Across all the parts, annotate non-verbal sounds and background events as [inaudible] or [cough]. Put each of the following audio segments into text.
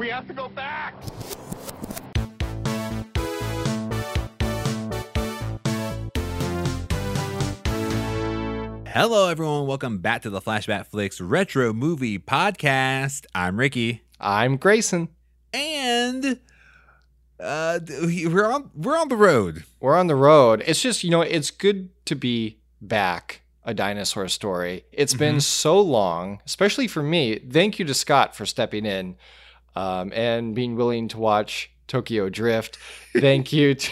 We have to go back. Hello, everyone. Welcome back to the Flashback Flicks Retro Movie Podcast. I'm Ricky, I'm Grayson. and uh, we- we're on we're on the road. We're on the road. It's just, you know, it's good to be back. A dinosaur story. It's been so long, especially for me. Thank you to Scott for stepping in um, and being willing to watch Tokyo Drift. Thank you. [laughs] To,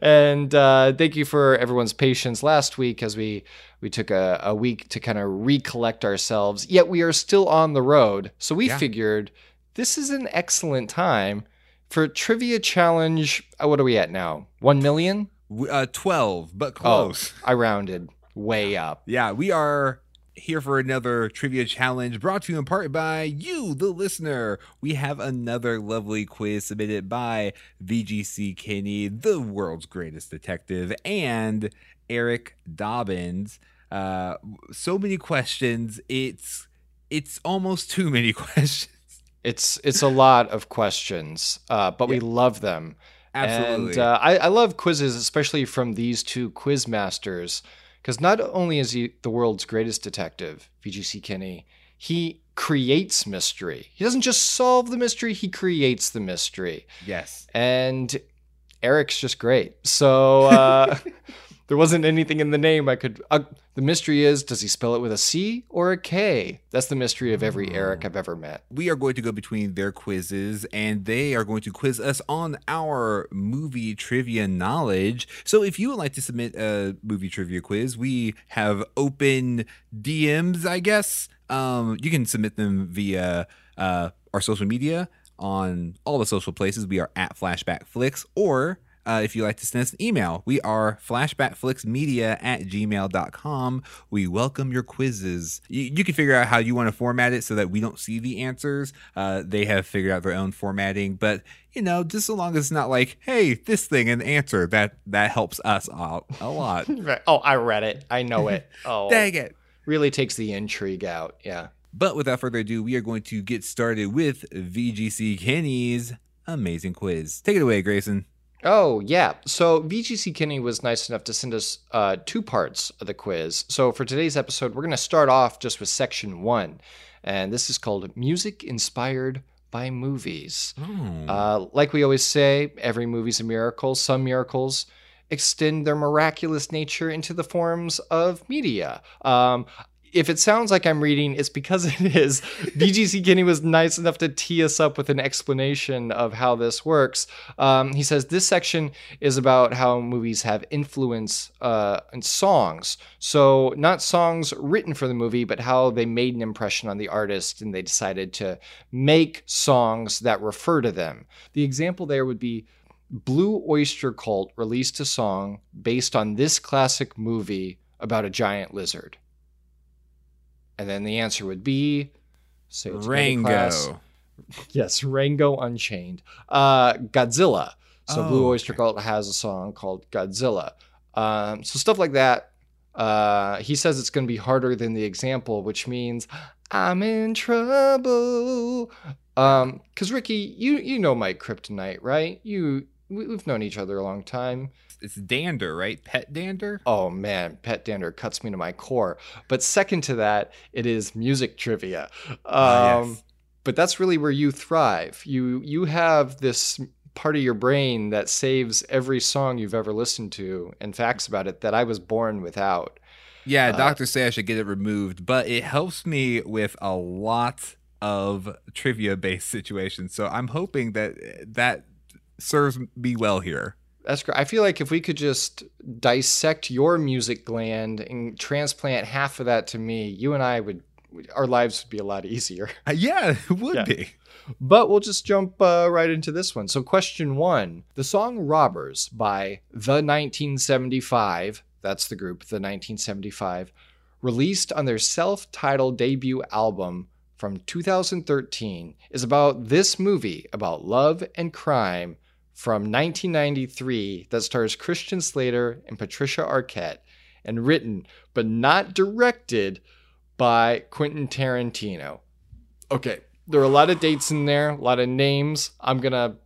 and uh, thank you for everyone's patience last week as we we took a, a week to kind of recollect ourselves. Yet we are still on the road, so we Yeah. figured this is an excellent time for trivia challenge. uh, What are we at now? One million? Uh, Twelve, but close. Oh, I rounded way up. Yeah, we are here for another trivia challenge brought to you in part by you, the listener. We have another lovely quiz submitted by VGC Kinney, the world's greatest detective, and Eric Dobbins. Uh, so many questions. It's it's almost too many [laughs] questions. It's it's a lot of questions, uh, but we love them. Absolutely. And uh, I, I love quizzes, especially from these two quiz masters, because not only is he the world's greatest detective, VGC Kinney, he creates mystery. He doesn't just solve the mystery; he creates the mystery. yes. And Eric's just great. So uh, [laughs] there wasn't anything in the name I could. Uh, the mystery is: does he spell it with a C or a K? That's the mystery of every Eric I've ever met. we are going to go between their quizzes and they are going to quiz us on our movie trivia knowledge. So if you would like to submit a movie trivia quiz, we have open DMs, I guess. Um, you can submit them via uh, our social media on all the social places. We are at Flashback Flicks or uh, if you'd like to send us an email, we are flashbackflixmedia at gmail.com. We welcome your quizzes. You, you can figure out how you want to format it so that we don't see the answers. Uh, they have figured out their own formatting, but you know, just so long as it's not like, hey, this thing and answer, that that helps us out a lot. [laughs] Oh, I read it. I know it. [laughs] Oh, Dang it. really takes the intrigue out. Yeah. But without further ado, we are going to get started with VGC Kenny's amazing quiz. Take it away, Grayson. Oh, yeah. So VGC Kinney was nice enough to send us uh, two parts of the quiz. So for today's episode, we're going to start off just with section one. And this is called Music Inspired by Movies. Oh. Uh, like we always say, every movie's a miracle. Some miracles extend their miraculous nature into the forms of media. Um, if it sounds like I'm reading, it's because [laughs] it is. VGC Kinney was nice enough to tee us up with an explanation of how this works. Um, he says this section is about how movies have influence uh, in songs. So, not songs written for the movie, but how they made an impression on the artist and they decided to make songs that refer to them. The example there would be Blue Oyster Cult released a song based on this classic movie about a giant lizard. And then the answer would be class. Rango. Yes, Rango Unchained. Uh, Godzilla. So Oh, Blue Oyster Cult has a song called Godzilla. Um, so stuff like that. Uh, he says it's going to be harder than the example, which means I'm in trouble. Um, because Ricky, you you know my kryptonite, right? You we've known each other a long time. It's dander, right? Pet dander? Oh man, pet dander cuts me to my core. But second to that, it is music trivia. Um, Ah, yes. But that's really where you thrive. You you have this part of your brain that saves every song you've ever listened to and facts about it that I was born without. Yeah, Uh, doctors say I should get it removed, but it helps me with a lot of trivia based [laughs] situations. So I'm hoping that that serves me well here. That's great. I feel like if we could just dissect your music gland and transplant half of that to me, you and I would our lives would be a lot easier. [laughs] Uh, yeah, it would Yeah. be. But we'll just jump uh, right into this one. So, question one The song Robbers by The 1975, that's the group, The 1975, released on their self titled debut album from 2013, is about this movie about love and crime from 1993 that stars Christian Slater and Patricia Arquette and written but not directed by Quentin Tarantino. Okay, there are a lot of dates in there, a lot of names. I'm gonna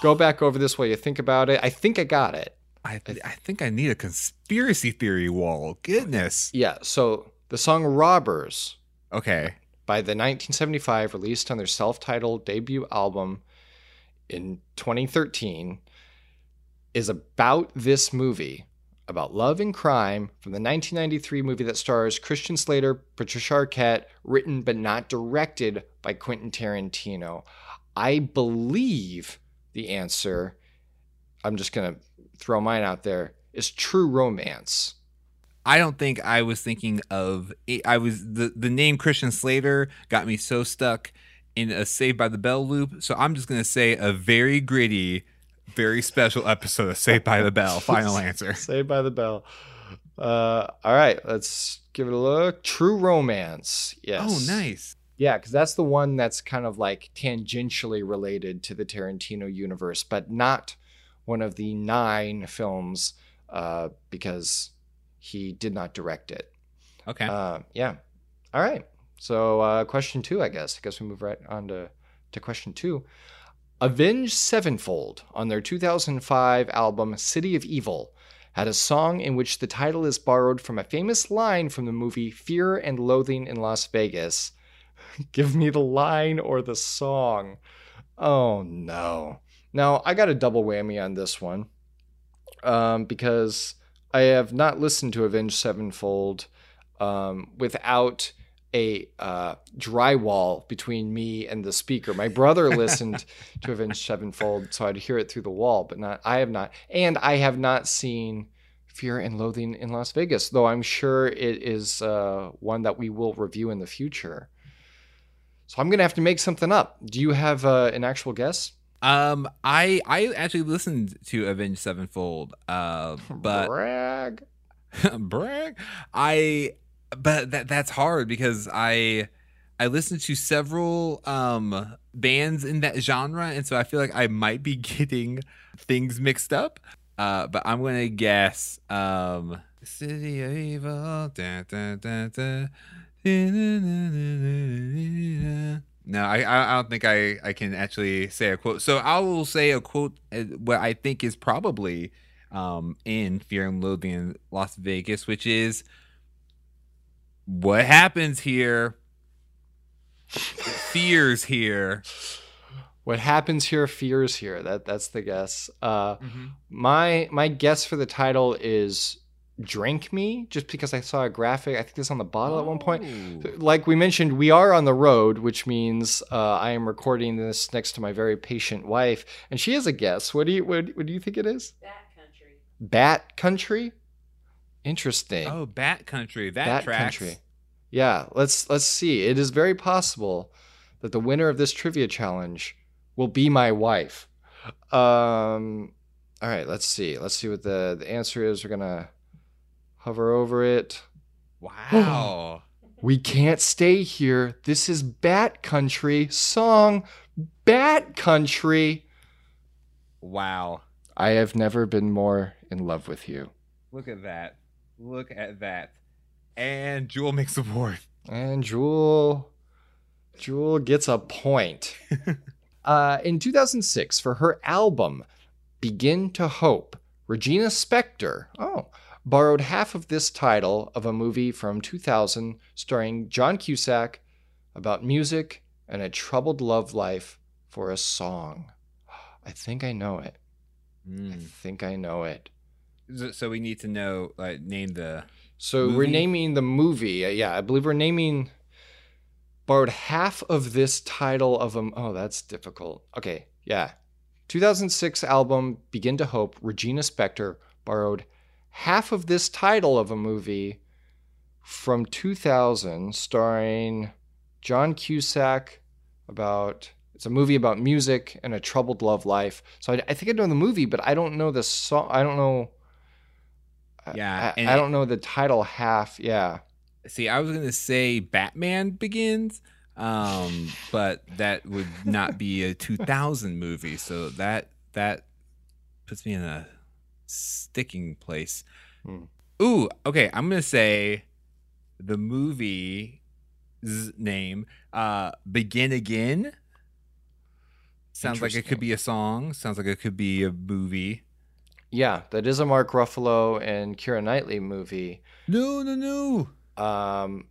go oh. back over this while you think about it. I think I got it. I, I think I need a conspiracy theory wall. Goodness. Yeah. So the song "Robbers" Okay. by the 1975 released on their self-titled debut album in 2013 is about this movie about love and crime from the 1993 movie that stars Christian Slater, Patricia Arquette, written but not directed by Quentin Tarantino. I believe the answer, I'm just going to throw mine out there, is True Romance. I don't think I was thinking of I was the the name Christian Slater got me so stuck in a Saved by the Bell loop. So I'm just gonna say a very gritty, very special episode of Saved by the Bell. [laughs] Final answer. Saved by the Bell. Uh, all right, let's give it a look. True Romance. Yes. Oh, nice. Yeah, because that's the one that's kind of like tangentially related to the Tarantino universe, but not one of the nine films uh, because he did not direct it. Okay. Uh, yeah. All right. So uh, question two, I guess. I guess we move right on to, to question two. Avenged Sevenfold on their 2005 album City of Evil had a song in which the title is borrowed from a famous line from the movie Fear and Loathing in Las Vegas. [laughs] Give me the line or the song. Oh no. Now, I got a double whammy on this one um, because I have not listened to Avenged Sevenfold um, without a uh, drywall between me and the speaker. My brother [laughs] listened to Avenged Sevenfold, so I'd hear it through the wall, but not. I have not, and I have not seen Fear and Loathing in Las Vegas, though I'm sure it is uh, one that we will review in the future. So I'm gonna have to make something up. Do you have uh, an actual guess? Um, I I actually listened to Avenged Sevenfold. Uh, but brag, [laughs] brag. I but that that's hard because I I listened to several um bands in that genre, and so I feel like I might be [laughs] getting things mixed up. Uh, but I'm gonna guess um City of Evil. Da, da, da. No, I I don't think I I can actually say a quote. So I will say a quote uh, what I think is probably um in Fear and Loathing in Las Vegas, which is what happens here fears here. What happens here fears here. That that's the guess. Uh, Mm-hmm. my my guess for the title is "Drink Me," just because I saw a graphic. I think this on the bottle at one point. Oh. Like we mentioned, we are on the road, which means uh, I am recording this next to my very patient wife, and she has a guess. What do you what, what do you think it is? Bat country. Bat Country. Interesting. Oh, Bat Country. That Bat tracks. Country. Yeah, let's let's see. It is very possible that the winner of this trivia challenge will be my wife. Um all right, let's see. Let's see what the the answer is. We're going to hover over it. Wow. [gasps] We can't stay here. This is Bat Country song Bat Country. wow. I have never been more in love with you. Look at that. Look at that. And Jewel makes a board. And Jewel, Jewel gets a point. [laughs] uh, in 2006, for her album "Begin to Hope," Regina Spektor, oh, borrowed half of this title of a movie from 2000 starring John Cusack about music and a troubled love life for a song. I think I know it. I Mm. think I know it. So- we need to know, like, name the. So we're naming the movie. Uh, Yeah, I believe we're naming borrowed half of this title of a. Oh, that's difficult. Okay, yeah. 2006 album Begin to Hope. Regina Spektor borrowed half of this title of a movie from 2000, starring John Cusack. About it's a movie about music and a troubled love life. So I, I think I know the movie, but I don't know the song. I don't know. Yeah, I, I don't know the title half. Yeah, See, I was going to say Batman Begins, um, but that would not be a 2000 movie. So that that puts me in a sticking place. Hmm. Ooh, okay. I'm going to say the movie name. Uh, Begin Again. Sounds like it could be a song. Sounds like it could be a movie. Yeah, that is a Mark Ruffalo and Keira Knightley movie. No, no, no. Um,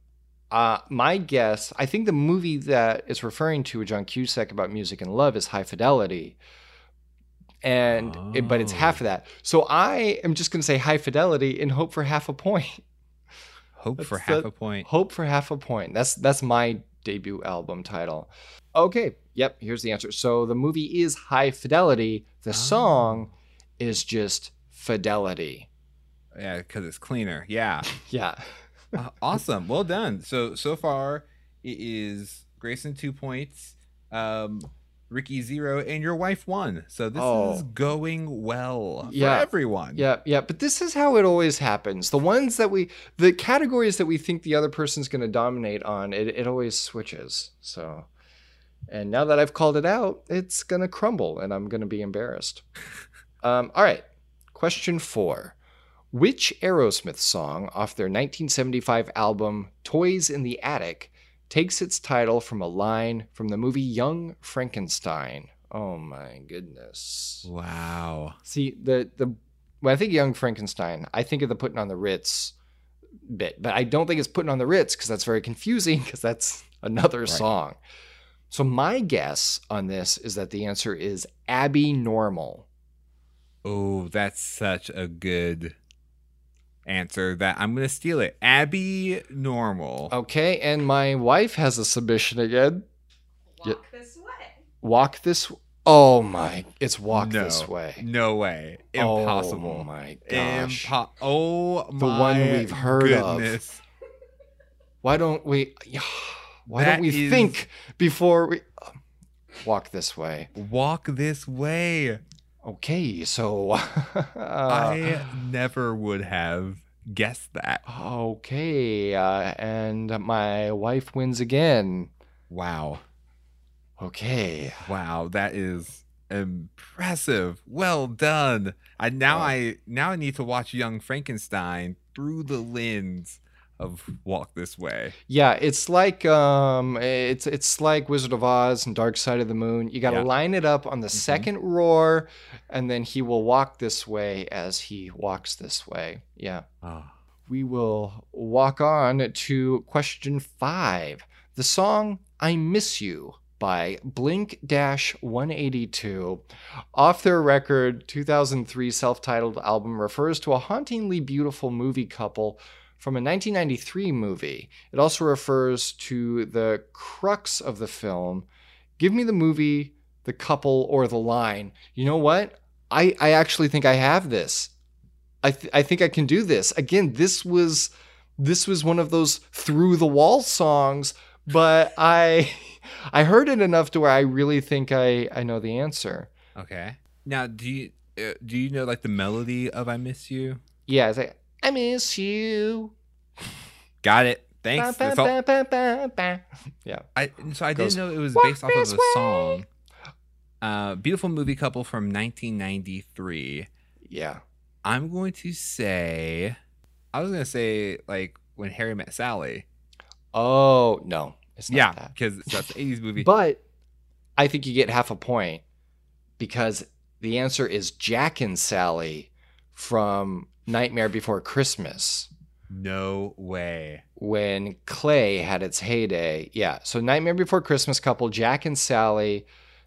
uh, my guess, I think the movie that is referring to a John Cusack about music and love is High Fidelity, and oh. it, but it's half of that. So I am just going to say High Fidelity and hope for half a point. Hope that's for half a point. Hope for half a point. That's that's my debut album title. Okay, yep. Here's the answer. So the movie is High Fidelity. The oh. song is just Fidelity. Yeah, because it's cleaner. Yeah. [laughs] yeah [laughs] uh, awesome. Well done. So so far it is Grayson two points, um, Ricky zero, and your wife one. So this oh. is going well yeah. for everyone. Yeah, yeah. But this is how it always happens. The ones that we, the categories that we think the other person's going to dominate on, it, it always switches. So, and now that I've called it out, it's going to crumble, and I'm going to be embarrassed. [laughs] um, all right. Question four. Which Aerosmith song off their 1975 album Toys in the Attic takes its title from a line from the movie Young Frankenstein? Oh my goodness. Wow. See, the the when I think Young Frankenstein, I think of the putting on the Ritz bit, but I don't think it's putting on the Ritz because that's very confusing [laughs] because that's another right. song. So my guess on this is that the answer is Abby Normal. Oh, that's such a good answer that I'm going to steal it. Abby Normal. Okay, and my wife has a submission again. Walk yeah. this way. Walk this Oh my, it's walk no, this way. No way. Impossible. Oh my gosh. Impo- oh the one we've heard goodness. of. Why don't we why that don't we is... think before we walk this way? Walk this way. Okay, so [laughs] uh, I never would have guessed that. Okay, uh, and my wife wins again. Wow. Okay. Wow, that is impressive. Well done. I now uh, I now I need to watch Young Frankenstein through the lens of Walk This Way. Yeah, it's like um it's it's like Wizard of Oz and Dark Side of the Moon. You got to yeah. line it up on the mm-hmm. second roar and then he will walk this way as he walks this way. Yeah. Oh. We will walk on to question 5. The song I Miss You by Blink 182. Off their record 2003 self titled album refers to a hauntingly beautiful movie couple from a 1993 movie. It also refers to the crux of the film. Give me the movie, the couple, or the line. You know what? I, I actually think I have this. I, th- I think I can do this. Again, this was this was one of those through the wall songs, but I [laughs] I heard it enough to where I really think I I know the answer. Okay. Now, do you uh, do you know like the melody of "I Miss You"? Yeah, it's like I miss you. Got it. Thanks. Ba, ba, ba, yeah. I so I didn't know it was based off of a song. Uh, beautiful movie couple from 1993. Yeah. I'm going to say, I was going to say like when Harry met Sally. Oh no, it's not yeah, because that's an 80s movie. But I think you get half a point because the answer is Jack and Sally from Nightmare Before Christmas. No way. When Clay had its heyday. Yeah. So Nightmare Before Christmas couple, Jack and Sally.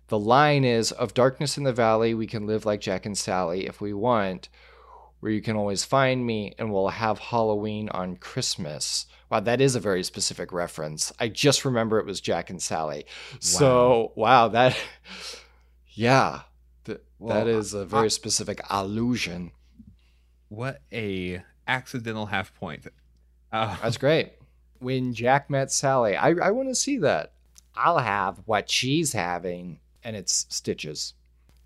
The line is of darkness in the valley, we can live like Jack and Sally if we want, where you can always find me and we'll have Halloween on Christmas. Wow, that is a very specific reference. I just remember it was Jack and Sally. Wow. So, wow, that, [laughs] yeah, th- well, that is a very I, specific allusion. What a accidental half point. Uh, That's great. When Jack met Sally, I, I want to see that. I'll have what she's having, and it's Stitches.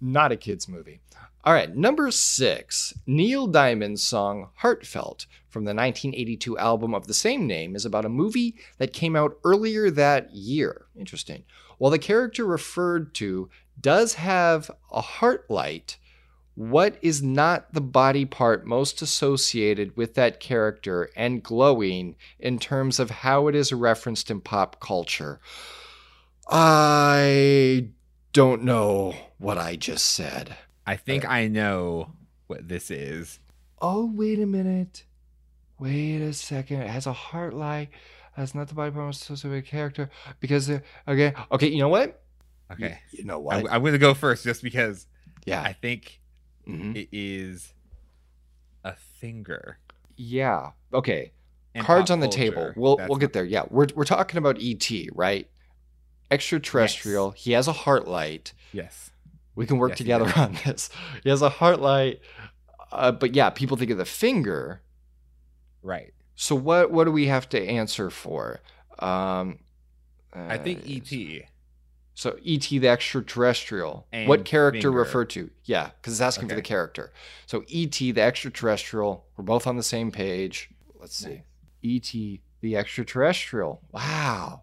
Not a kid's movie. All right, number six, Neil Diamond's song Heartlight from the 1982 album of the same name is about a movie that came out earlier that year. Interesting. While the character referred to does have a heart light, What is not the body part most associated with that character and glowing in terms of how it is referenced in pop culture? I don't know what I just said. I think I know what this is. Oh, wait a minute. Wait a second. It has a heart like. That's not the body part most associated with a character. Because, uh, okay. Okay, you know what? Okay. You know I, what? I'm going to go first just because yeah. I think mhm. it is a finger. Yeah. Okay. And Cards on the culture. table. We'll That's we'll get there. Yeah. We're we're talking about ET, right? Extraterrestrial. He has a heart light. Yes. We can work Yes, together [laughs] on this. He has a heart light. Uh, but yeah, people think of the finger. Right. So what what do we have to answer for? Um, I think uh, E.T. So ET the extraterrestrial. And what character finger. referred to? Yeah, because it's asking for the character. So ET the extraterrestrial. We're both on the same page. Let's see. ET the extraterrestrial. Wow.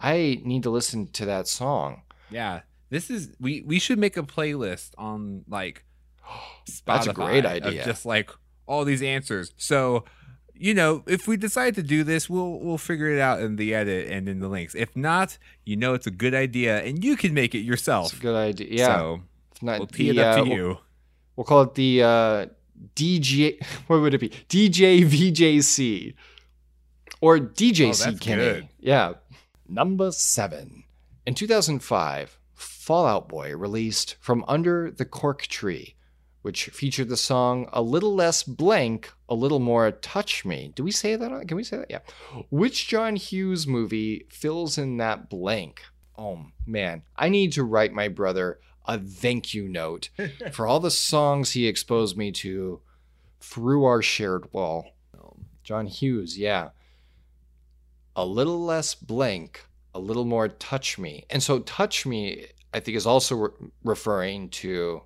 I need to listen to that song. Yeah. This is we we should make a playlist on like Spotify [gasps] That's a great of idea. just like all these answers. So, you know, if we decide to do this, we'll we'll figure it out in the edit and in the links. If not, you know it's a good idea and you can make it It's yourself. a good idea. Yeah. So It's not we'll tee it the, up uh, to we'll- you. We'll call it the uh, DJ. [laughs] What would it be? DJ VJC or DJC Oh, Kenny. good. Yeah. Number seven. In 2005, Fall Out Boy released From Under the Cork Tree, which featured the song A Little Less Blank, A Little More Touch Me. Do we say that? Can we say that? Yeah. Which John Hughes movie fills in that blank? Oh, man. I need to write my brother a thank you note [laughs] for all the songs he exposed me to through our shared wall. John Hughes, yeah. A little less blank, a little more touch me. And so touch me, I think, is also re- referring to,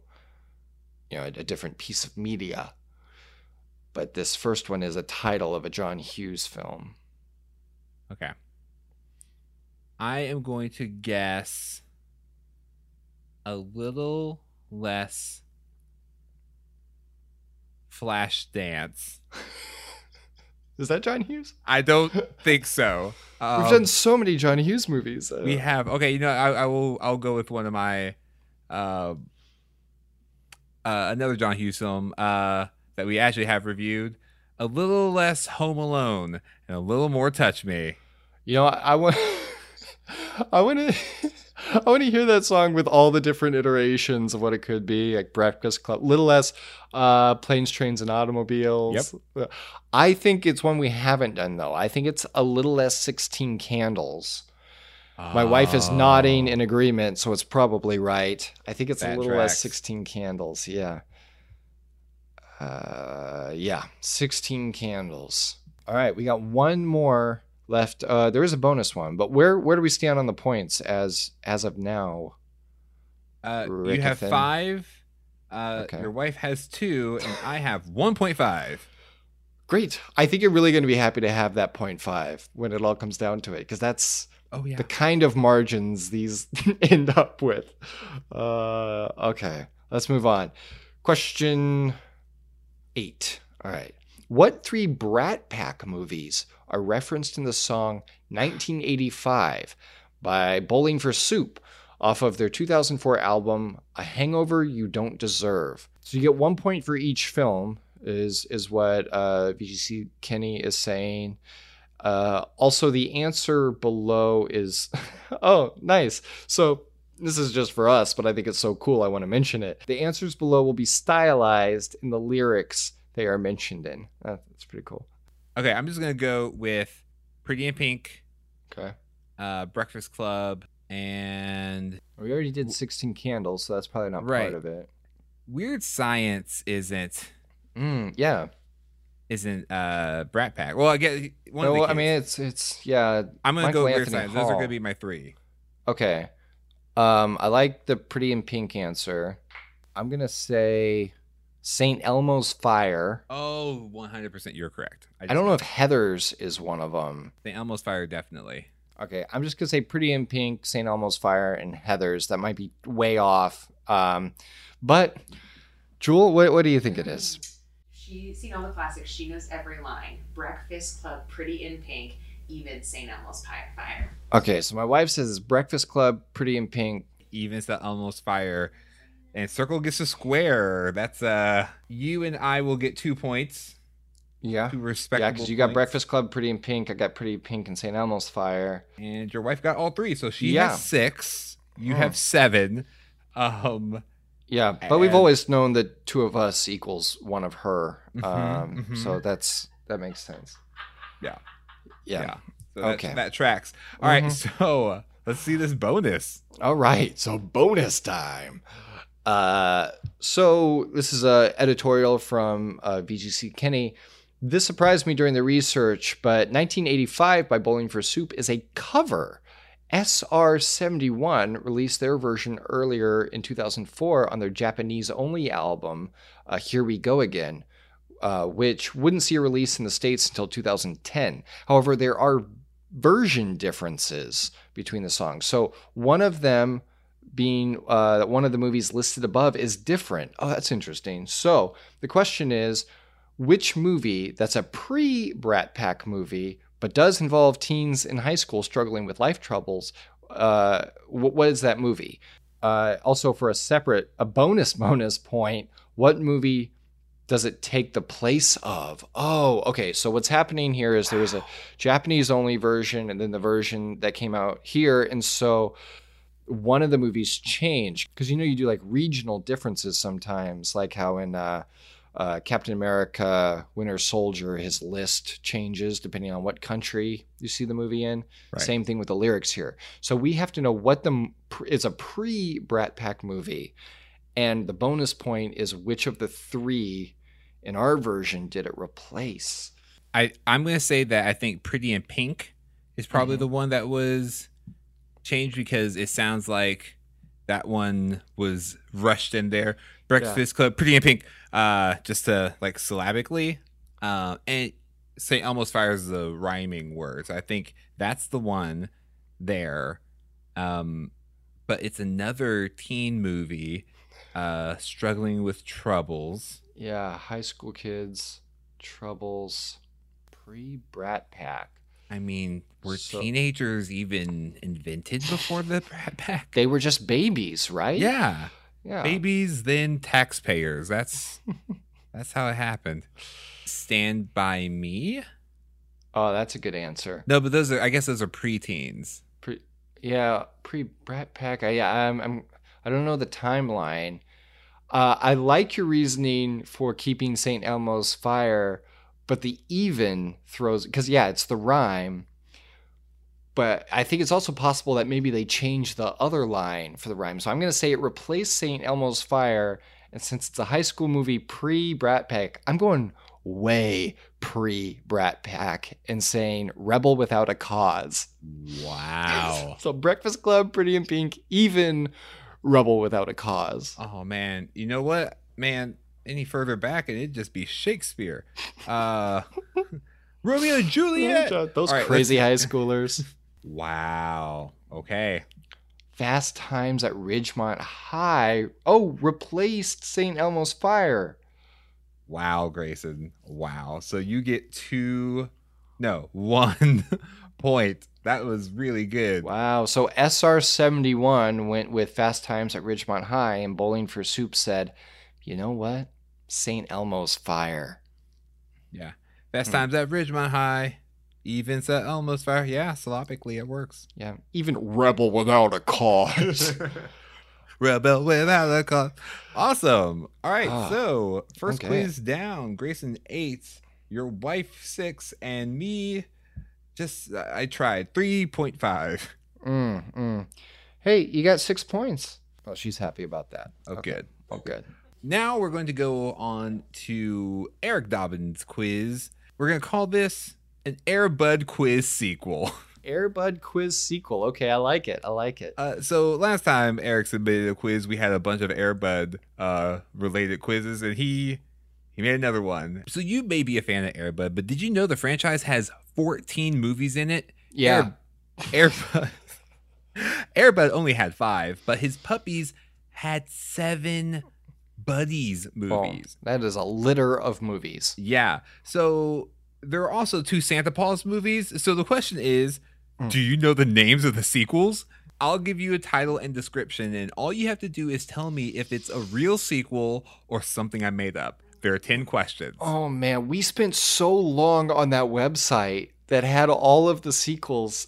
you know, a, a different piece of media. But this first one is a title of a John Hughes film. Okay. I am going to guess a little less flash dance. [laughs] Is that John Hughes? I don't think so. Um, [laughs] We've done so many John Hughes movies. Uh, we have okay. You know, I, I will. I'll go with one of my, uh, uh, another John Hughes film uh, that we actually have reviewed. A little less Home Alone and a little more Touch Me. You know, I, I want, [laughs] I want to, [laughs] I want to hear that song with all the different iterations of what it could be, like Breakfast Club, little less, uh, planes, trains, and automobiles. Yep. I think it's one we haven't done though. I think it's a little less sixteen candles. My wife is nodding in agreement, so it's probably right. I think it's a That little less sixteen candles. Yeah. Uh, yeah, sixteen candles. All right, we got one more left. Uh, there is a bonus one, but where where do we stand on the points as as of now? Uh, you have five. Uh, Okay. Your wife has two, and I have one point five. Great. I think you're really going to be happy to have that 0.5 when it all comes down to it, because that's Oh yeah. the kind of margins these [laughs] end up with. Uh, okay, let's move on. Question eight. All right. What three Brat Pack movies are referenced in the song 1985 by Bowling for Soup off of their 2004 album A Hangover You Don't Deserve? So you get one point for each film, is, is what uh, VGC Kenny is saying. Uh, also, the answer below is [laughs] oh, nice. So, this is just for us, but I think it's so cool. I want to mention it. The answers below will be stylized in the lyrics they are mentioned in. Uh, that's pretty cool. Okay, I'm just gonna go with Pretty in Pink, Okay. uh, Breakfast Club, and We already did 16 candles, so that's probably not Right. part of it. Weird Science isn't Mm, yeah. isn't uh Brat Pack. Well, I guess one. No, of the I mean, it's, it's, yeah. I'm gonna Michael go Weird Anthony Science. Those are gonna be my three. Okay. Um, I like the pretty in pink answer. I'm going to say St. Elmo's Fire. Oh, 100. percent You're correct. I don't know if Heather's is one of them. The Elmo's Fire definitely. Okay, I'm just gonna say Pretty in Pink, St. Elmo's Fire, and Heather's. That might be way off. Um, but Jewel, what, what do you think it is? She's seen all the classics. She knows every line. Breakfast Club, Pretty in Pink, even St. Elmo's Pie Fire. Okay, so my wife says Breakfast Club, Pretty in Pink. Evens that Elmo's fire. And Circle gets a square. That's uh you and I will get two points. Yeah. Two respectable. Yeah, because you got points. Breakfast Club, Pretty in Pink. I got Pretty Pink and St. Elmo's Fire. And your wife got all three, so she Yeah. has six. You have seven. Um Yeah, but we've always known that two of us equals one of her. Mhm, um, mhm. So that's that makes sense. Yeah. Yeah. So that, Okay. that tracks. All right, Mhm. so uh, let's see this bonus. All right, so bonus time. Uh, so this is a editorial from uh, VGC Kenny. This surprised me during the research, but 1985 by Bowling for Soup is a cover. SR71 released their version earlier in 2004 on their Japanese only album, uh, Here We Go Again, uh, which wouldn't see a release in the States until 2010. However, there are version differences between the songs. So one of them being uh, one of the movies listed above is different. Oh, that's interesting. So the question is, which movie that's a pre Brat Pack movie but does involve teens in high school struggling with life troubles? Uh, wh- what is that movie? Uh, also, for a separate, a bonus [laughs] bonus point, what movie does it take the place of? Oh, okay. So what's happening here is there was a Japanese only version and then the version that came out here. And so one of the movies changed because you know you do like regional differences sometimes, like how in uh, uh, Captain America Winter Soldier, his list changes depending on what country you see the movie in. Right. Same thing with the lyrics here. So we have to know what the is a pre Brat Pack movie. And the bonus point is which of the three in our version did it replace? I I'm gonna say that I think Pretty in Pink is probably Mhm. the one that was changed because it sounds like that one was rushed in there. Breakfast Club, Pretty in Pink, uh, just to like syllabically, uh, and say almost fires the rhyming words. I think that's the one there. Um, but it's another teen movie, uh, struggling with troubles. Yeah, high school kids, troubles, pre Brat Pack. I mean, were So- teenagers even invented before the Brat Pack? They were just babies, right? Yeah, Yeah. babies then taxpayers. That's [laughs] that's how it happened. Stand by Me? Oh, that's a good answer. No, but those are I guess those are preteens. Pre, yeah, pre Brat Pack. I, yeah, I'm, I'm, I don't know the timeline. Uh, I like your reasoning for keeping St. Elmo's Fire, but the even throws because yeah, it's the rhyme. But I think it's also possible that maybe they changed the other line for the rhyme. So I'm going to say it replaced St. Elmo's Fire. And since it's a high school movie pre Brat Pack, I'm going way pre Brat Pack and saying Rebel Without a Cause. Wow. [laughs] So Breakfast Club, Pretty in Pink, even Rebel Without a Cause. oh man, you know what, man? Any further back and it'd just be Shakespeare. Uh, [laughs] [laughs] Romeo and Juliet. Those right, crazy high schoolers. Wow. Okay. Fast Times at Ridgemont High. Oh, replaced St. Elmo's Fire. Wow, Grayson. Wow. So you get two, no, [laughs] one point. That was really good. Wow. So SR71 went with Fast Times at Ridgemont High, and Bowling for Soup said, you know what? St. Elmo's Fire. Yeah. Fast Hmm. times at Ridgemont High. Events at Elmo's Fire. Yeah, syllabically it works. Yeah. Even Rebel Without a Cause. [laughs] [laughs] Rebel without a cause. Awesome. All right. Ah, so first okay. quiz down. Grayson eight. Your wife six, and me. Just I tried three point five. mm, mm. Hey, you got six points. Oh, she's happy about that. Oh, good. Oh, good. Now we're going to go on to Eric Dobbins' quiz. We're going to call this an Airbud quiz sequel. [laughs] Airbud quiz sequel. Okay, I like it. I like it. Uh, so last time Eric submitted a quiz, we had a bunch of Airbud uh, related quizzes, and he he made another one. So you may be a fan of Airbud, but did you know the franchise has 14 movies in it? Yeah. Air, Airbud [laughs] Airbud only had five, but his puppies had seven buddies Oh, movies. that is a litter of movies. Yeah. So there are also two Santa Paws movies. So the question is, Hmm. do you know the names of the sequels? I'll give you a title and description, and all you have to do is tell me if it's a real sequel or something I made up. There are 10 questions. Oh man, we spent so long on that website that had all of the sequels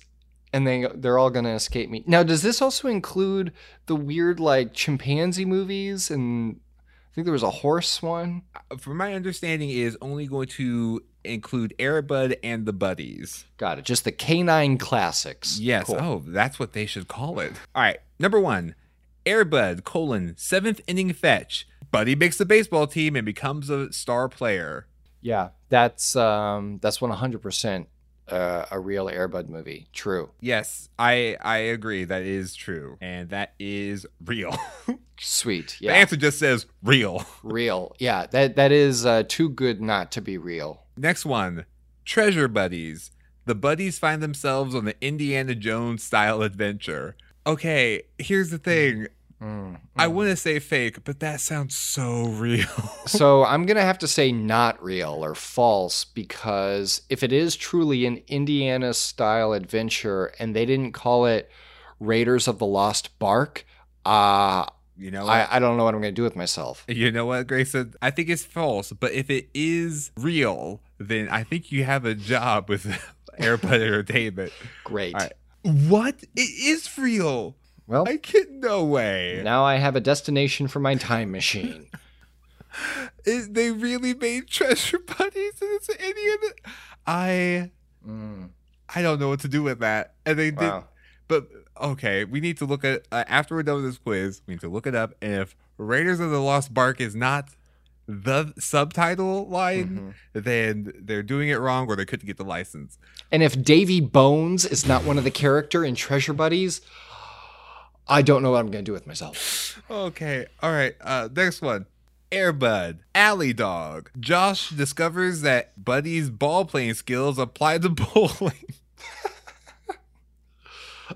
and they they're all going to escape me. Now, does this also include the weird like chimpanzee movies and I think there was a horse one? From my understanding, is only going to include Airbud and the Buddies. Got it. Just the canine classics. Yes. Cool. Oh, that's what they should call it. All right. Number one, Airbud colon seventh inning fetch. Buddy makes the baseball team and becomes a star player. Yeah, that's um that's 100% uh, a real Airbud movie. True. Yes, I I agree. That is true, and that is real. [laughs] Sweet. Yeah. The answer just says real. real. Yeah, that that is uh, too good not to be real. Next one, treasure buddies. The buddies find themselves on the Indiana Jones style adventure. Okay, here's the thing. Mm, I mm. want to say fake, but that sounds so [laughs] real. so I'm gonna have to say not real or false because if it is truly an Indiana style adventure and they didn't call it Raiders of the Lost Bark, uh, you know, what? I, I don't know what I'm gonna do with myself. You know what, Grayson? I think it's false, but if it is real, then I think you have a job with [laughs] Airbud Entertainment. Great. Right. What? It is real. Well, I can no way. now I have a destination for my time machine. [laughs] Is- they really made treasure buddies and it's an Indian. I Mm, I don't know what to do with that. And they did but okay, we need to look at uh, after we're done with this quiz, we need to look it up and if Raiders of the Lost Bark is not the subtitle line, Mhm. then they're doing it wrong or they couldn't get the license. And if Davy Bones is not one of the character in Treasure Buddies, I don't know what I'm going to do with myself. Okay. All right. Uh next one. Airbud, Alley Dog. Josh discovers that Buddy's ball playing skills apply to [laughs] bowling.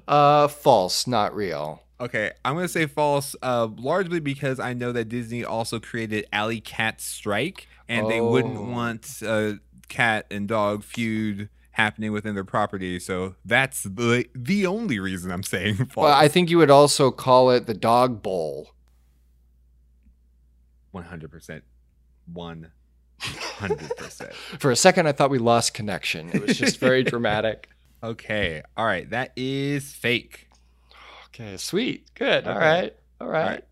Uh, false, not real. Okay, I'm gonna say false, uh, largely because I know that Disney also created Alley Cat Strike, and they wouldn't Oh. want a cat and dog feud happening within their property. So that's the the only reason I'm saying false. [laughs] Well, I think you would also call it the Dog Bowl. 100 percent, 100 percent. [laughs] For a second, I thought we lost connection. It was just very [laughs] dramatic. Okay, all right, that is fake. Okay, sweet, good. All right, all right. right.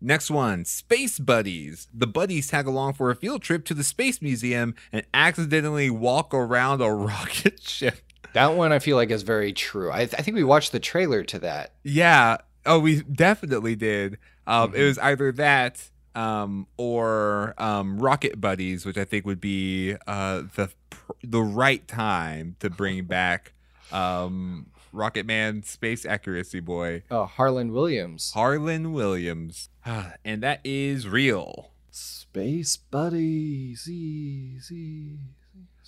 Next one, Space Buddies. The buddies tag along for a field trip to the Space Museum and accidentally walk around a [laughs] rocket ship. That one I feel like is very true. I, I think we watched the trailer to that. Yeah. Oh, we definitely did. Um, It Mhm. was either that um, or um, Rocket Buddies, which I think would be uh, the the right time to bring back um, Rocket Man, Space Accuracy Boy, Oh, Harland Williams. Harland Williams, [sighs] and that is real. Space buddies.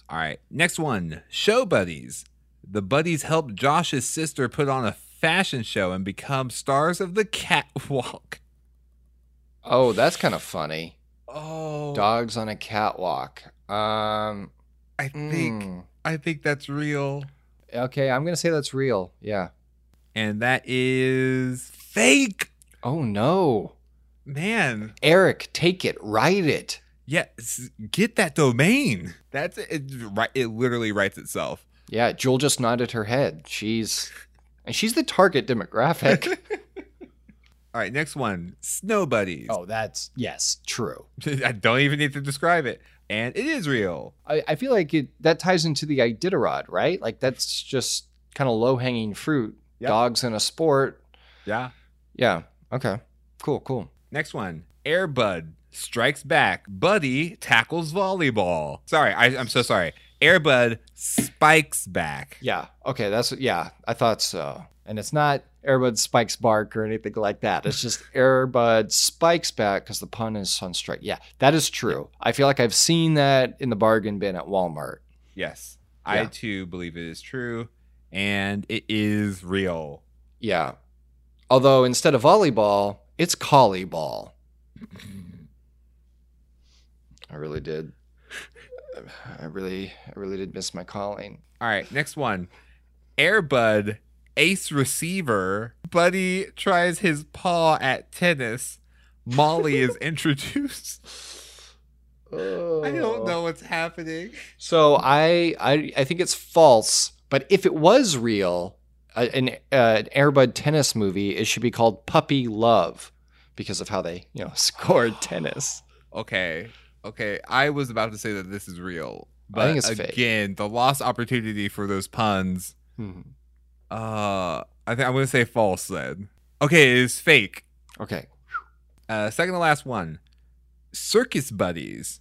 All right. Next one, Show Buddies. The buddies help Josh's sister put on a fashion show and become stars of the catwalk. Oh, that's kind of funny. Oh, Dogs on a catwalk. Um, I think mm. I think that's real, okay, I'm gonna say that's real. Yeah. and that is fake. Oh no, Man, Eric, take it, write it. yeah, get that domain. That's it. It, right, it literally writes itself. Yeah, Jewel just nodded her head. She's and she's the target demographic. [laughs] [laughs] All right, next one, Snow Buddies. oh, that's yes, true. [laughs] I don't even need to describe it, and it is real. I, I feel like it that ties into the Iditarod, right? Like that's just kind of low hanging fruit. Yep. Dogs in a sport. Yeah. Yeah. Okay. Cool. Cool. Next one, Airbud strikes back. Buddy tackles volleyball. Sorry, I, I'm so sorry. Airbud spikes back. Yeah. Okay. That's yeah. I thought so. And it's not Airbud spikes bark or anything like that. It's just [laughs] Airbud spikes back because the pun is on strike. Yeah, that is true. I feel like I've seen that in the bargain bin at Walmart. Yes, I too believe it is true, and it is real. Yeah. Although instead of volleyball, it's collie ball. I really did. [laughs] I really, I really did miss my calling. All right, next one. Airbud, ace receiver. Buddy tries his paw at tennis. Molly is [laughs] introduced. I don't know what's happening. So I, I, I think it's false. But if it was real, uh, an, uh, an Airbud tennis movie, it should be called Puppy Love because of how they, you know, [laughs] scored [sighs] tennis. Okay. Okay. I was about to say that this is real. But it's fake. again, the lost opportunity for those puns. Hmm. Uh I think I'm gonna say false then. Okay, it is fake. Okay. Uh second to last one. Circus buddies.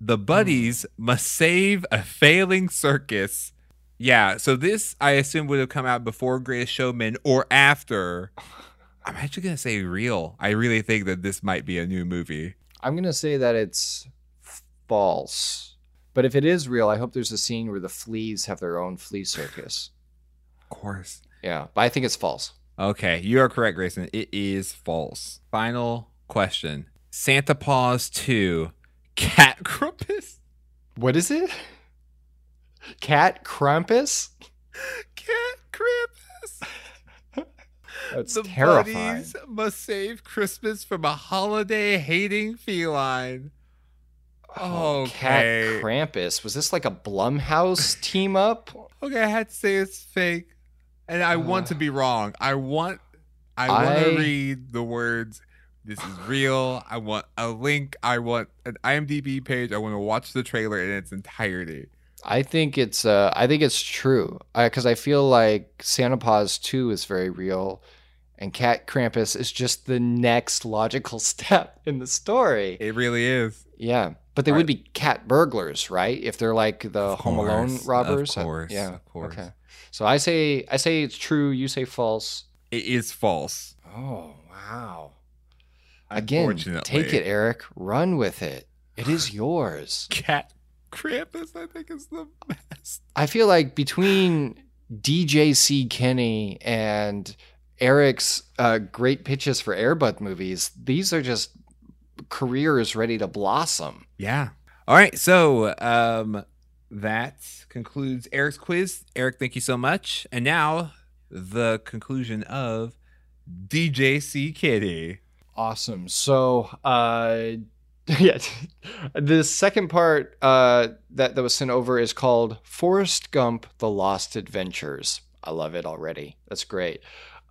The buddies must save a failing circus. Yeah, so this I assume would have come out before Greatest Showman or after. [sighs] I'm actually gonna say real. I really think that this might be a new movie. I'm going to say that it's false. But if it is real, I hope there's a scene where the fleas have their own flea circus. Of course. Yeah, but I think it's false. Okay, you are correct, Grayson. It is false. Final question. Santa Paws 2. Cat [laughs] Krampus? What is it? Cat Krampus? Cat Krampus. That's the terrifying. buddies must save Christmas from a holiday hating feline. Oh, Okay. Cat Krampus. Was this like a Blumhouse team up? Okay, I had to say it's fake. And I want to be wrong. I want I want to read the words this is real. I want a link. I want an IMDb page. I want to watch the trailer in its entirety. I think it's uh I think it's true. Because I feel like Santa Paws 2 is very real and Cat Krampus is just the next logical [laughs] step in the story. It really is. Yeah. But they would be cat burglars, right? If they're like the Of Home Alone course, of robbers. Uh, course, Yeah. of course. Okay. So I say I say it's true, you say false. It is false. Oh, wow. Again, take it, Eric. Run with it. It is [sighs] yours. Cat Krampus, I think, is the best. I feel like between DJC Kinney and Eric's uh, great pitches for Airbud movies, these are just careers ready to blossom. Yeah. All right. So um, that concludes Eric's quiz. Eric, thank you so much. And now the conclusion of DJC Kitty. Awesome. So, uh, [laughs] yeah, the second part uh, that that was sent over is called Forrest Gump: The Lost Adventures. I love it already. That's great.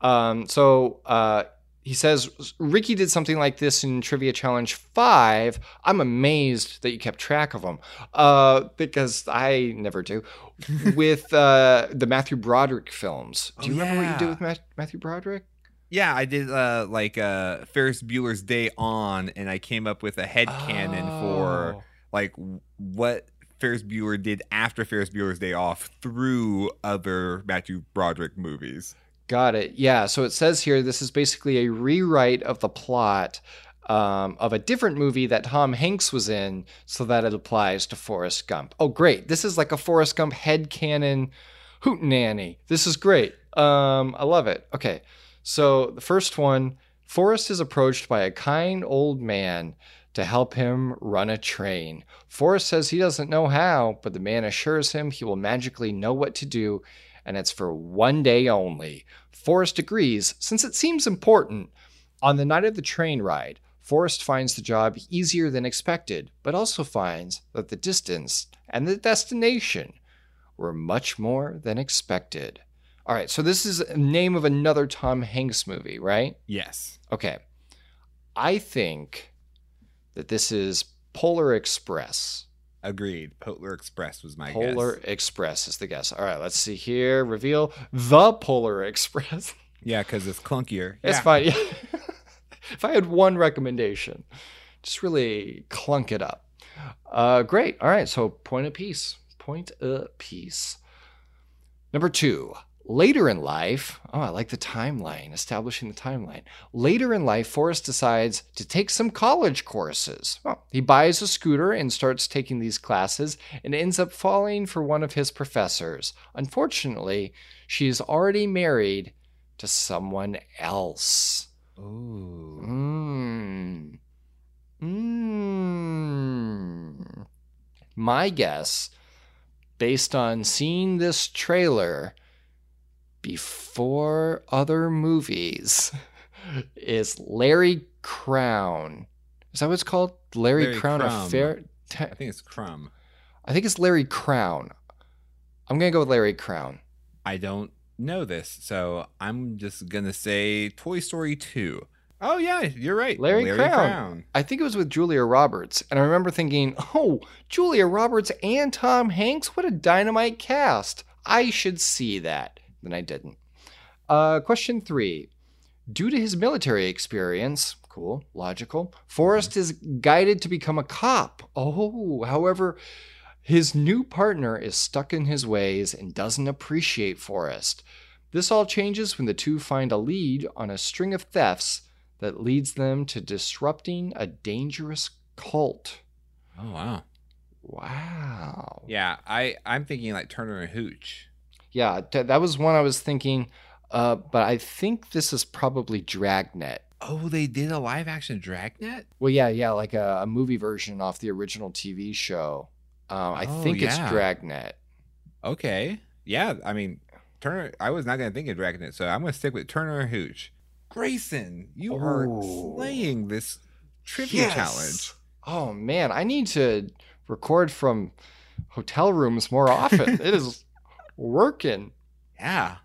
Um, so uh, he says Ricky did something like this in Trivia Challenge Five. I'm amazed that you kept track of them uh, because I never do. [laughs] with uh, the Matthew Broderick films, do Oh, you remember what you did with Matt- Matthew Broderick? Yeah, I did uh, like uh, Ferris Bueller's Day On, and I came up with a head canon for Oh. like what Ferris Bueller did after Ferris Bueller's Day Off through other Matthew Broderick movies. Got it. Yeah. So it says here this is basically a rewrite of the plot um, of a different movie that Tom Hanks was in, so that it applies to Forrest Gump. Oh, great! This is like a Forrest Gump headcanon hootenanny. This is great. Um, I love it. Okay. So the first one, Forrest is approached by a kind old man to help him run a train. Forrest says he doesn't know how, but the man assures him he will magically know what to do, and it's for one day only. Forrest agrees, since it seems important. On the night of the train ride, Forrest finds the job easier than expected, but also finds that the distance and the destination were much more than expected. All right, so this is the name of another Tom Hanks movie, right? Yes. Okay. I think that this is Polar Express. Agreed. Polar Express was my guess. Polar guess. Express is the guess. All right, let's see here. Reveal the Polar Express. [laughs] Yeah, because it's clunkier. It's yeah. fine. [laughs] if I had one recommendation, just really clunk it up. Uh, great. All right. So point a piece. Point a piece. Number two. Later in life, oh, I like the timeline, establishing the timeline. Later in life, Forrest decides to take some college courses. Well, he buys a scooter and starts taking these classes and ends up falling for one of his professors. Unfortunately, she is already married to someone else. Ooh. Mmm. Mmm. my guess, based on seeing this trailer before other movies, is Larry Crowne. Is that what it's called? Larry, Larry Crowne Crumb. Affair? I think it's Crumb. I think it's Larry Crowne. I'm gonna go with Larry Crowne. I don't know this, so I'm just gonna say Toy Story 2. Oh yeah, you're right. Larry Crowne. I think it was with Julia Roberts, and I remember thinking, "Oh, Julia Roberts and Tom Hanks, what a dynamite cast! I should see that." Then I didn't. Uh, question three: Due to his military experience, cool, logical, Forrest is guided to become a cop. Oh, however, his new partner is stuck in his ways and doesn't appreciate Forrest. This all changes when the two find a lead on a string of thefts that leads them to disrupting a dangerous cult. Oh wow. Wow. Yeah, I I'm thinking like Turner and Hooch. Yeah, th- that was one I was thinking, uh, but I think this is probably Dragnet. Oh, they did a live action Dragnet. Well, yeah, yeah, like a, a movie version off the original TV show. Um, I Oh, think it's. Dragnet. Okay. Yeah, I mean Turner. I was not gonna think of Dragnet, so I'm gonna stick with Turner and Hooch. Grayson, you are Oh. slaying this trivia challenge. Oh man, I need to record from hotel rooms more often. it is working. Yeah.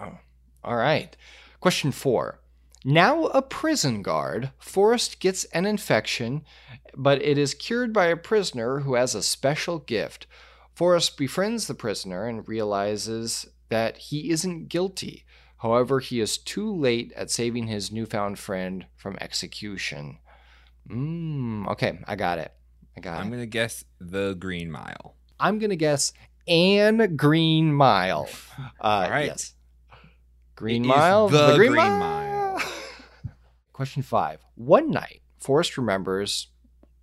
Oh, All right. Question four. Now a prison guard, Forrest gets an infection, but it is cured by a prisoner who has a special gift. Forrest befriends the prisoner and realizes that he isn't guilty. However, he is too late at saving his newfound friend from execution. Mmm. Okay, I got it. I got it. I'm gonna guess the Green Mile. I'm gonna guess Anne Green Mile. Uh, All right. Yes. Green It Mile. the Green, Green Mile. [laughs] Question five. One night, Forrest remembers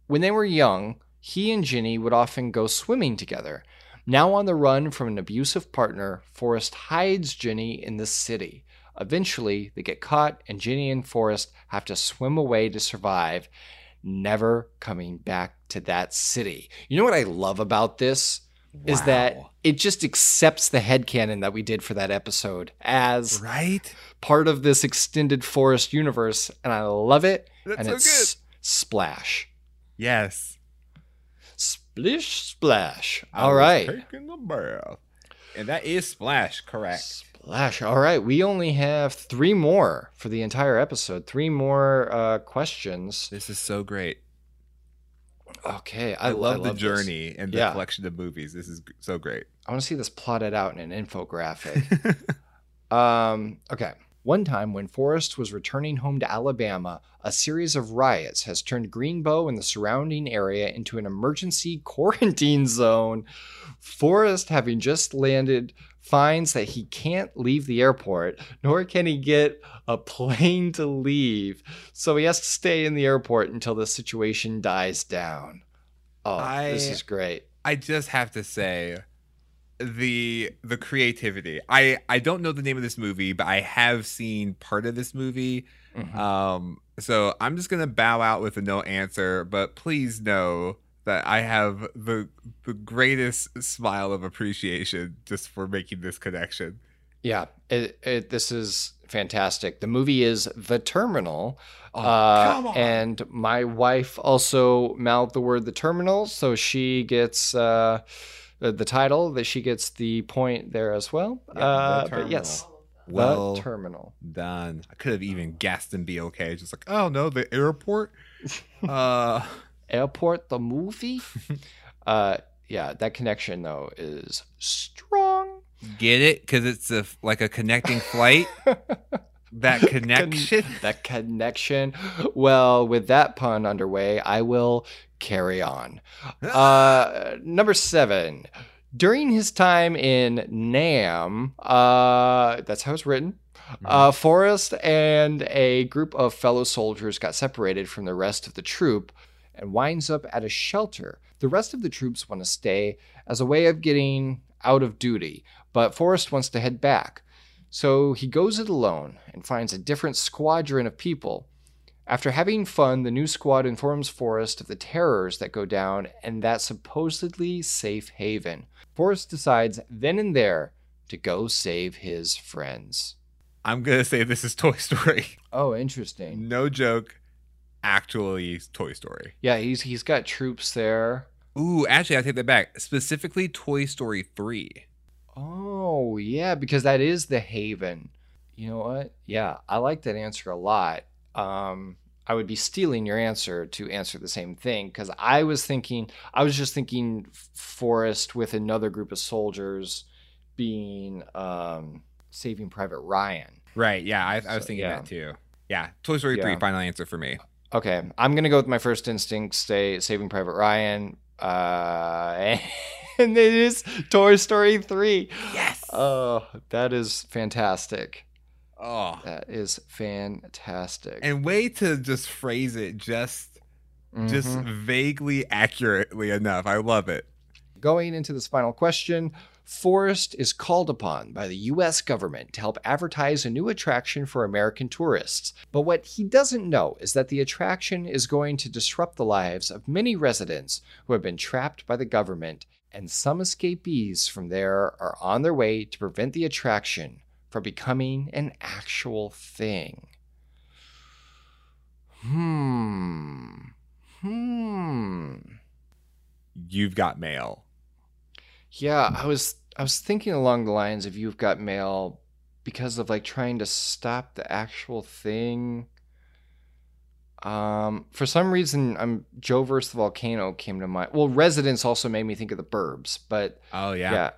when they were young, he and Jenny would often go swimming together. Now on the run from an abusive partner, Forrest hides Jenny in the city. Eventually, they get caught, and Jenny and Forrest have to swim away to survive, never coming back to that city. You know what I love about this? Is that it just accepts the headcanon that we did for that episode as right? part of this extended Forrest universe, and I love it. That's and so it's Splash. Yes. Splish splash. I All right. Taking a bath. And that is Splash, correct. Splash. All right. We only have three more for the entire episode. Three more uh, questions. This is so great. Okay. I, I, love, the this. journey and the Yeah. collection of movies. This is so great. I want to see this plotted out in an infographic. [laughs] Um, okay. One time when Forrest was returning home to Alabama, a series of riots has turned Greenbow and the surrounding area into an emergency [laughs] quarantine zone. Forrest, having just landed, finds that he can't leave the airport, nor can he get a plane to leave. So he has to stay in the airport until the situation dies down. Oh, this is great. I just have to say the the creativity. I I don't know the name of this movie, but I have seen part of this movie. Mhm. Um so I'm just going to bow out with a no answer, but please know that I have the the greatest smile of appreciation just for making this connection. Yeah, it, it, this is fantastic. The movie is The Terminal. Oh, uh. And my wife also mouthed the word The Terminal, so she gets uh, the, the title, that she gets the point there as well. Yeah, uh, but yes, Well The Terminal. done. I could have even guessed and be okay. Just like, oh no, the airport. [laughs] uh Airport, the movie. [laughs] uh, yeah, that connection, though, is strong. get it because it's a like a connecting flight. [laughs] that connection. that connection. Well, with that pun underway, I will carry on. Uh, number seven. During his time in Nam, uh, that's how it's written. Uh, Forrest and a group of fellow soldiers got separated from the rest of the troop and winds up at a shelter. The rest of the troops want to stay as a way of getting out of duty, but Forrest wants to head back. So he goes it alone and finds a different squadron of people. After having fun, the new squad informs Forrest of the terrors that go down and that supposedly safe haven. Forrest decides then and there to go save his friends. I'm gonna say this is Toy Story. Oh, interesting. No joke. Actually, Toy Story. Yeah, he's he's got troops there. Ooh, actually, I take that back. Specifically, Toy Story three. Oh, yeah, because that is the haven. You know what? Yeah, I like that answer a lot. Um, I would be stealing your answer to answer the same thing because I was thinking, I was just thinking Forrest with another group of soldiers being um, Saving Private Ryan. Right. Yeah, I, I was So, thinking yeah. that too. Yeah, Toy Story three. Yeah. Final answer for me. Okay, I'm gonna go with my first instinct, say Saving Private Ryan, uh, [laughs] and it is Toy Story three. Yes. Oh, that is fantastic. oh, That is fantastic. and way to just phrase it just just Mhm. vaguely accurately enough. I love it. going into this final question, Forrest is called upon by the US government to help advertise a new attraction for American tourists. But what he doesn't know is that the attraction is going to disrupt the lives of many residents who have been trapped by the government, and some escapees from there are on their way to prevent the attraction from becoming an actual thing. Hmm. Hmm. You've got mail. Yeah, I was I was thinking along the lines of you've got mail because of like trying to stop the actual thing. Um, for some reason, I'm Joe versus the volcano came to mind. Well, residents also made me think of the Burbs, but Oh yeah,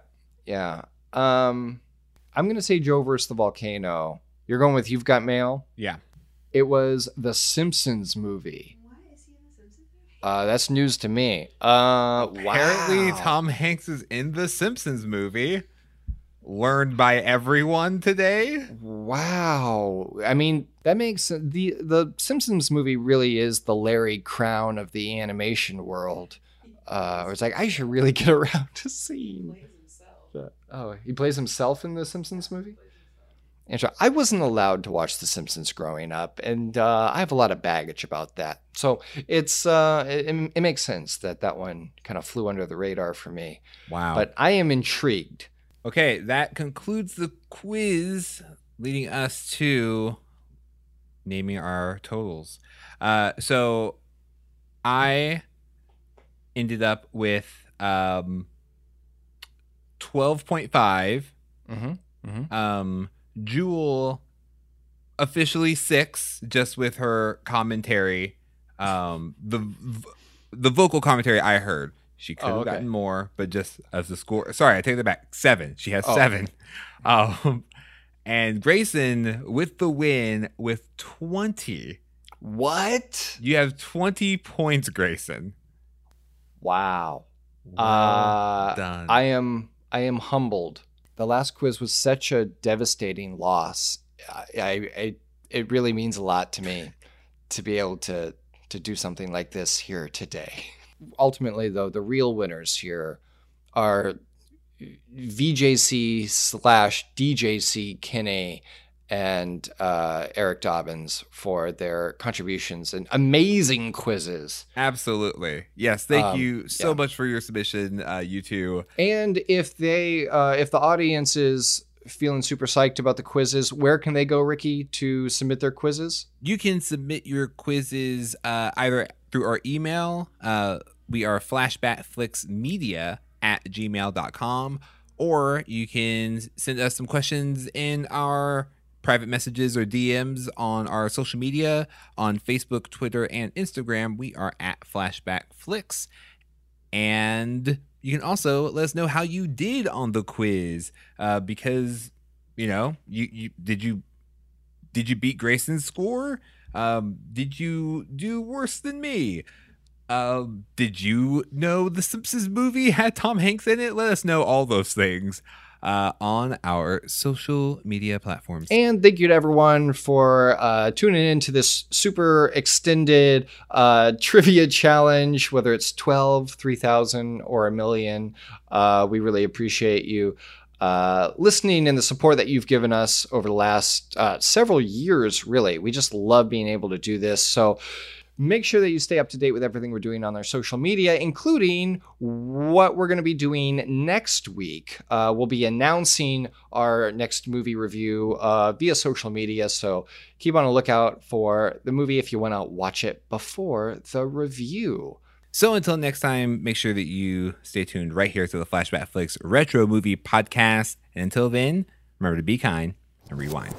yeah. Um, I'm gonna say Joe versus the volcano. You're going with you've got mail. Yeah. It was the Simpsons movie. What is he in the Simpsons movie? Uh, that's news to me. Uh, Apparently, wow. Tom Hanks is in the Simpsons movie. Learned by everyone today. Wow. I mean, that makes the the Simpsons movie really is the Larry Crowne of the animation world. Uh, it's like I should really [laughs] get around to seeing. plays himself. Oh, he plays himself in the Simpsons movie. Interesting. I wasn't allowed to watch The Simpsons growing up, and uh, I have a lot of baggage about that. So it's uh, it, it makes sense that that one kind of flew under the radar for me. Wow. But I am intrigued. Okay, that concludes the quiz, leading us to naming our totals. Uh, so I ended up with um, 12.5. Mm-hmm. Mm-hmm. Um, Jewel officially six, just with her commentary. Um, the the vocal commentary I heard. She could have Oh, okay. gotten more, but just as the score. Sorry, I take that back. Seven. She has Oh. seven. [laughs] Um, and Grayson with the win with twenty. What? You have twenty points, Grayson. Wow. Well Uh. I am I am humbled. The last quiz was such a devastating loss. I, I, it really means a lot to me to be able to to do something like this here today. Ultimately, though, the real winners here are VJC slash DJC Kinney and uh, Eric Dobbins for their contributions and amazing quizzes. Absolutely. Yes. Thank Um, you so yeah. much for your submission, uh, you two. And if they, uh, if the audience is feeling super psyched about the quizzes, where can they go, Ricky, to submit their quizzes? You can submit your quizzes uh, either through our email. Uh, we are flashbackflixmedia at gmail.com, or you can send us some questions in our private messages or DMs on our social media on Facebook, Twitter, and Instagram. We are at flashbackflix. And you can also let us know how you did on the quiz uh, because, you know, you, you did you did you beat Grayson's score? Um, did you do worse than me? Um, did you know the Simpsons movie had Tom Hanks in it? Let us know all those things uh, on our social media platforms. And thank you to everyone for uh, tuning in to this super extended uh, [laughs] trivia challenge, whether it's 12, 3,000, or a million. Uh, we really appreciate you. uh, listening and the support that you've given us over the last uh, several years, really. We just love being able to do this. So make sure that you stay up to date with everything we're doing on our social media, including what we're going to be doing next week. Uh, we'll be announcing our next movie review uh, via social media. So keep on a lookout for the movie if you want to watch it before the review. So until next time, make sure that you stay tuned right here to the Flashback Flix Retro Movie Podcast. And until then, remember to be kind and rewind.